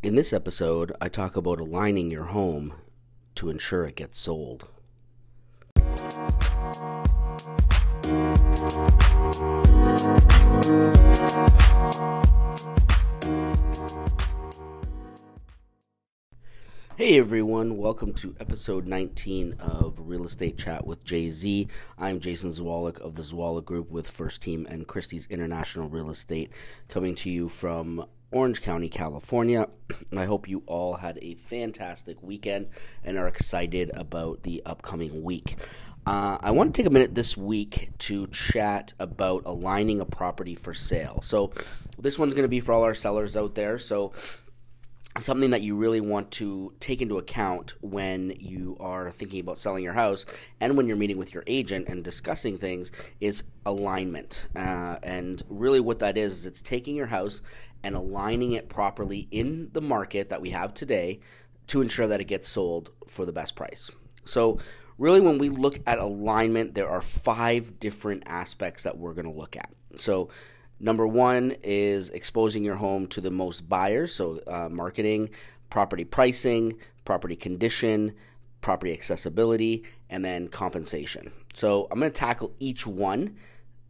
In this episode, I talk about aligning your home to ensure it gets sold. Hey everyone, welcome to episode 19 of Real Estate Chat with Jay Z. I'm Jason Zwolak of the Zwolak Group with First Team and Christie's International Real Estate, coming to you from Orange County, California. I hope you all had a fantastic weekend and are excited about the upcoming week. Uh, I want to take a minute this week to chat about aligning a property for sale. So, this one's going to be for all our sellers out there. So, something that you really want to take into account when you are thinking about selling your house and when you're meeting with your agent and discussing things is alignment. Uh, and really, what that is, is it's taking your house and aligning it properly in the market that we have today to ensure that it gets sold for the best price. So, really, when we look at alignment, there are five different aspects that we're going to look at. So, Number one is exposing your home to the most buyers, so uh, marketing, property pricing, property condition, property accessibility, and then compensation. So I'm going to tackle each one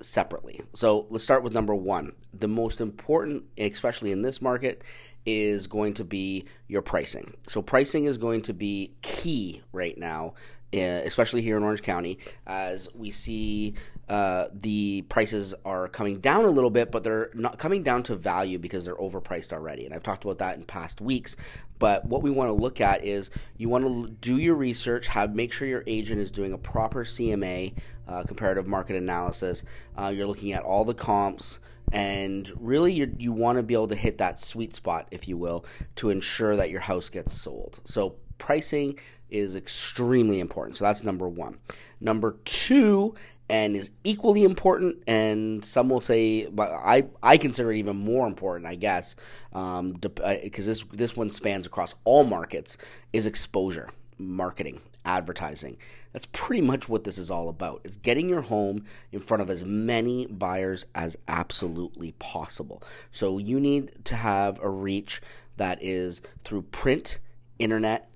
separately. So let's start with number one. The most important, especially in this market, is going to be your pricing. So pricing is going to be key right now uh, especially here in Orange County, as we see uh, the prices are coming down a little bit, but they're not coming down to value because they're overpriced already. And I've talked about that in past weeks. But what we want to look at is you want to do your research, have make sure your agent is doing a proper CMA, uh, comparative market analysis. Uh, you're looking at all the comps and really you you want to be able to hit that sweet spot if you will to ensure that your house gets sold so pricing is extremely important. So that's number one. Number two, and is equally important, and some will say, but I, I consider it even more important, I guess, because um, uh, this this one spans across all markets, is exposure, marketing, advertising. That's pretty much what this is all about. Is getting your home in front of as many buyers as absolutely possible. So you need to have a reach that is through print, internet,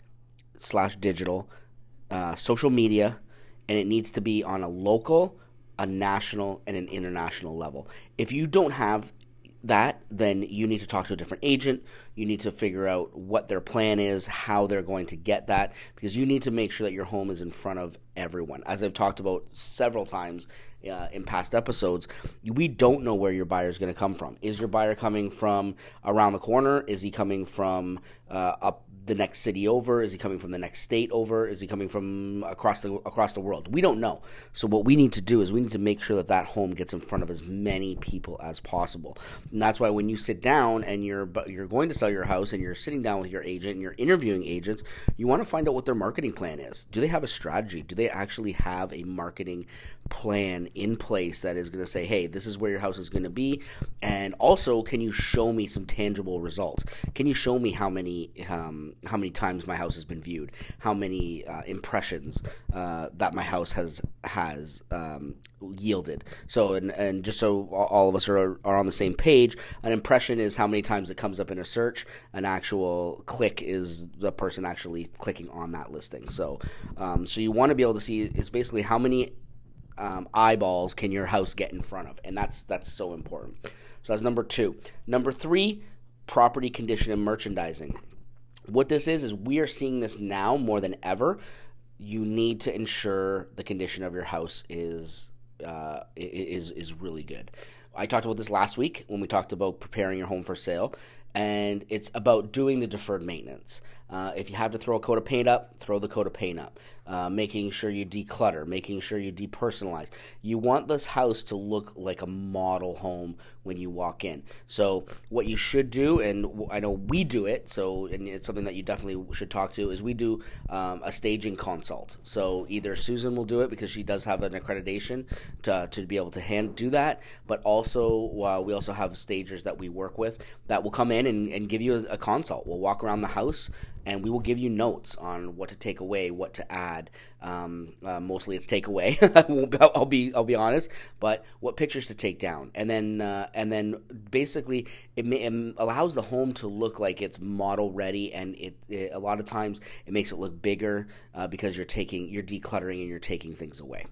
slash digital, uh, social media, and it needs to be on a local, a national, and an international level. If you don't have that, then you need to talk to a different agent. You need to figure out what their plan is, how they're going to get that, because you need to make sure that your home is in front of everyone. As I've talked about several times uh, in past episodes, we don't know where your buyer is going to come from. Is your buyer coming from around the corner? Is he coming from uh, up the next city over? Is he coming from the next state over? Is he coming from across the across the world? We don't know. So what we need to do is we need to make sure that that home gets in front of as many people as possible. And that's why when you sit down and you're you're going to sell your house and you're sitting down with your agent and you're interviewing agents, you want to find out what their marketing plan is. Do they have a strategy? Do they actually have a marketing plan in place that is going to say, "Hey, this is where your house is going to be," and also, can you show me some tangible results? Can you show me how many um, how many times my house has been viewed, how many uh, impressions uh, that my house has has um, yielded. So, and, and just so all of us are, are on the same page, an impression is how many times it comes up in a search. An actual click is the person actually clicking on that listing. So, um, so you want to be able to see is basically how many um, eyeballs can your house get in front of, and that's that's so important. So that's number two. Number three, property condition and merchandising. What this is is we are seeing this now more than ever. You need to ensure the condition of your house is uh, is is really good. I talked about this last week when we talked about preparing your home for sale, and it's about doing the deferred maintenance. Uh, if you have to throw a coat of paint up, throw the coat of paint up. Uh, making sure you declutter, making sure you depersonalize. You want this house to look like a model home when you walk in. So, what you should do, and I know we do it, so and it's something that you definitely should talk to, is we do um, a staging consult. So, either Susan will do it because she does have an accreditation to, to be able to hand do that, but also uh, we also have stagers that we work with that will come in and, and give you a, a consult. We'll walk around the house and we will give you notes on what to take away, what to add. Um, uh, mostly it's take away. I'll be I'll be honest, but what pictures to take down, and then uh, and then basically it, may, it, allows the home to look like it's model ready, and it, it a lot of times it makes it look bigger uh, because you're taking you're decluttering and you're taking things away.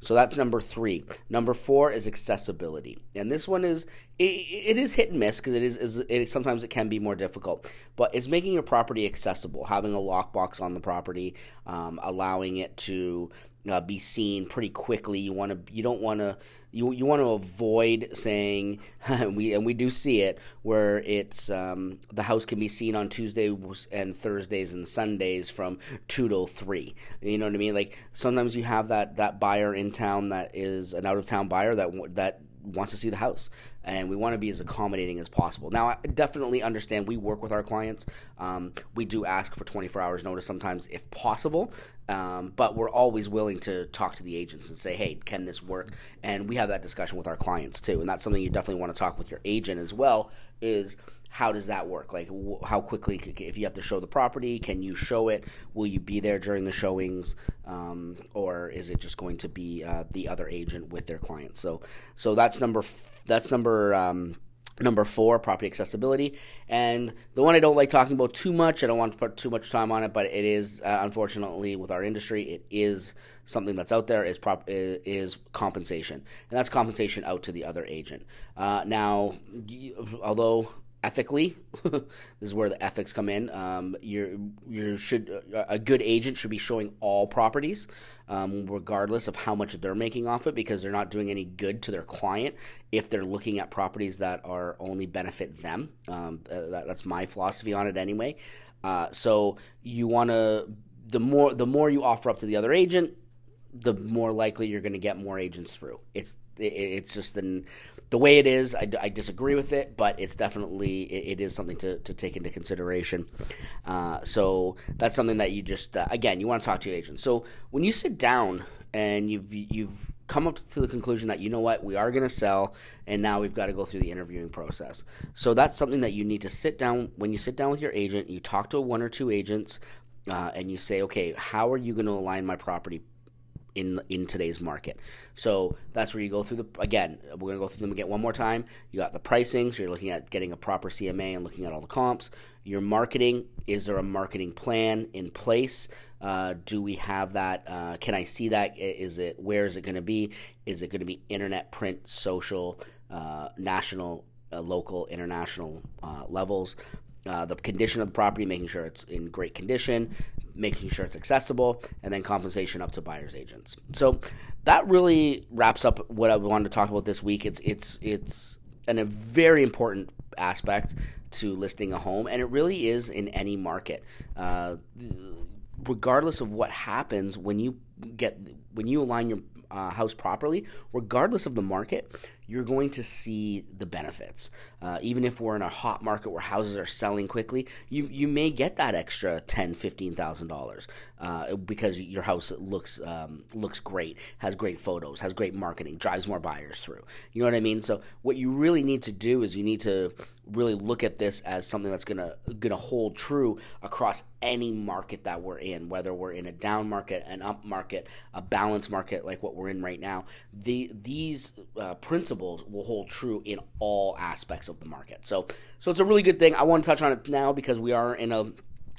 So that's number three. Number four is accessibility, and this one is it, it is hit and miss because it is, is it, sometimes it can be more difficult. But it's making your property accessible, having a lockbox on the property, um, allowing it to uh, be seen pretty quickly. You want to you don't want to you you want to avoid saying we and we do see it where it's um, the house can be seen on Tuesdays and Thursdays and Sundays from two to three. You know what I mean? Like sometimes you have that that buyer in town that is an out of town buyer that that wants to see the house and we want to be as accommodating as possible. Now, I definitely understand we work with our clients. Um, we do ask for 24 hours notice sometimes if possible, um, but we're always willing to talk to the agents and say, hey, can this work? And we have that discussion with our clients too. And that's something you definitely want to talk with your agent as well is how does that work? Like, how quickly, if you have to show the property, can you show it? Will you be there during the showings, um, or is it just going to be uh, the other agent with their client? So, so that's number f- that's number um, number four, property accessibility, and the one I don't like talking about too much. I don't want to put too much time on it, but it is uh, unfortunately with our industry, it is something that's out there is prop is compensation, and that's compensation out to the other agent. Uh, now, although ethically. this is where the ethics come in. Um, you you should a good agent should be showing all properties, um, regardless of how much they're making off it, because they're not doing any good to their client if they're looking at properties that are only benefit them. Um, that, that's my philosophy on it anyway. Uh, so you want to the more the more you offer up to the other agent, the more likely you're going to get more agents through. It's it, it's just the the way it is, I, I disagree with it, but it's definitely it, it is something to, to take into consideration. Uh, so that's something that you just uh, again you want to talk to your agent. So when you sit down and you've you've come up to the conclusion that you know what we are going to sell and now we've got to go through the interviewing process so that's something that you need to sit down when you sit down with your agent you talk to one or two agents uh, and you say okay how are you going to align my property in in today's market. So that's where you go through the again. We're gonna go through them again one more time. You got the pricing, so you're looking at getting a proper CMA and looking at all the comps. Your marketing is there a marketing plan in place? Uh, do we have that? Uh, can I see that? Is it where is it to be? Is it to be internet, print, social, uh, national, uh, local, international uh, levels? Uh, the condition of the property, making sure it's in great condition, making sure it's accessible, and then compensation up to buyers agents. So that really wraps up what I wanted to talk about this week. It's it's it's an, a very important aspect to listing a home, and it really is in any market. Uh, regardless of what happens when you get when you align your uh, house properly, regardless of the market, you're going to see the benefits. Uh, even if we're in a hot market where houses are selling quickly, you, you may get that extra ten, fifteen thousand uh, dollars because your house looks um, looks great, has great photos, has great marketing, drives more buyers through. You know what I mean? So what you really need to do is you need to really look at this as something that's gonna gonna hold true across any market that we're in, whether we're in a down market, an up market, a balanced market like what we're in right now. The these uh, principles principles will hold true in all aspects of the market. So, so it's a really good thing. I want to touch on it now because we are in a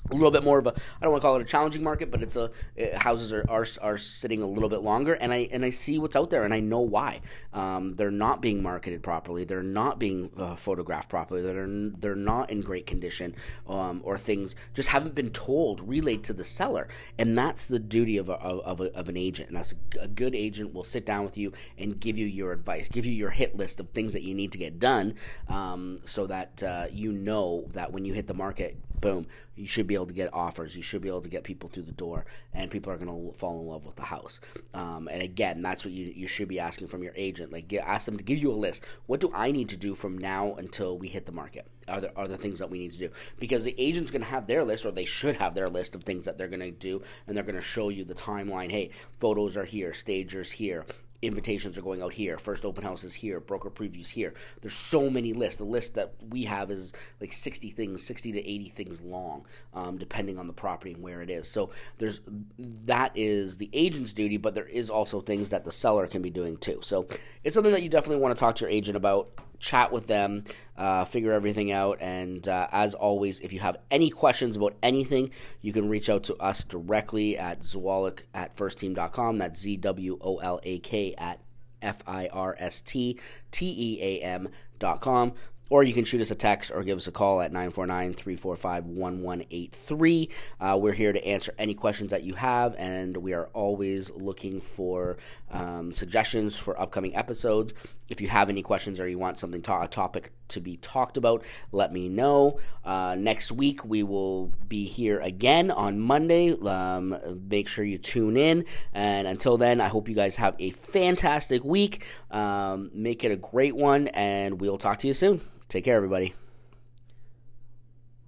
a little bit more of a I don't want to call it a challenging market, but it's a it, houses are, are are sitting a little bit longer, and I and I see what's out there, and I know why. Um, they're not being marketed properly. They're not being uh, photographed properly. They're they're not in great condition, um, or things just haven't been told, relayed to the seller, and that's the duty of a, of, a, of an agent. And that's a, a good agent will sit down with you and give you your advice, give you your hit list of things that you need to get done, um, so that uh, you know that when you hit the market, boom, you should be able to get offers. You should be able to get people through the door, and people are going to fall in love with the house. Um, and again, that's what you, you should be asking from your agent. Like, get, ask them to give you a list. What do I need to do from now until we hit the market? Are there, are there things that we need to do? Because the agent's going to have their list, or they should have their list of things that they're going to do, and they're going to show you the timeline. Hey, photos are here, stagers here, invitations are going out here, first open houses here, broker previews here. There's so many lists. The list that we have is like 60 things, 60 to 80 things long, um, depending on the property and where it is. So there's that is the agent's duty, but there is also things that the seller can be doing too. So it's something that you definitely want to talk to your agent about chat with them, uh, figure everything out. And uh, as always, if you have any questions about anything, you can reach out to us directly at zwolak at firstteam.com. That's Z W O L A K at F I R S T T E A M dot com or you can shoot us a text or give us a call at 949-345-1183 uh, we're here to answer any questions that you have and we are always looking for um, suggestions for upcoming episodes if you have any questions or you want something to- a topic to be talked about let me know. Uh, next week we will be here again on monday. Um, make sure you tune in. And until then i hope you guys have a fantastic week. Um, make it a great one and we'll talk to you soon. Take care, everybody.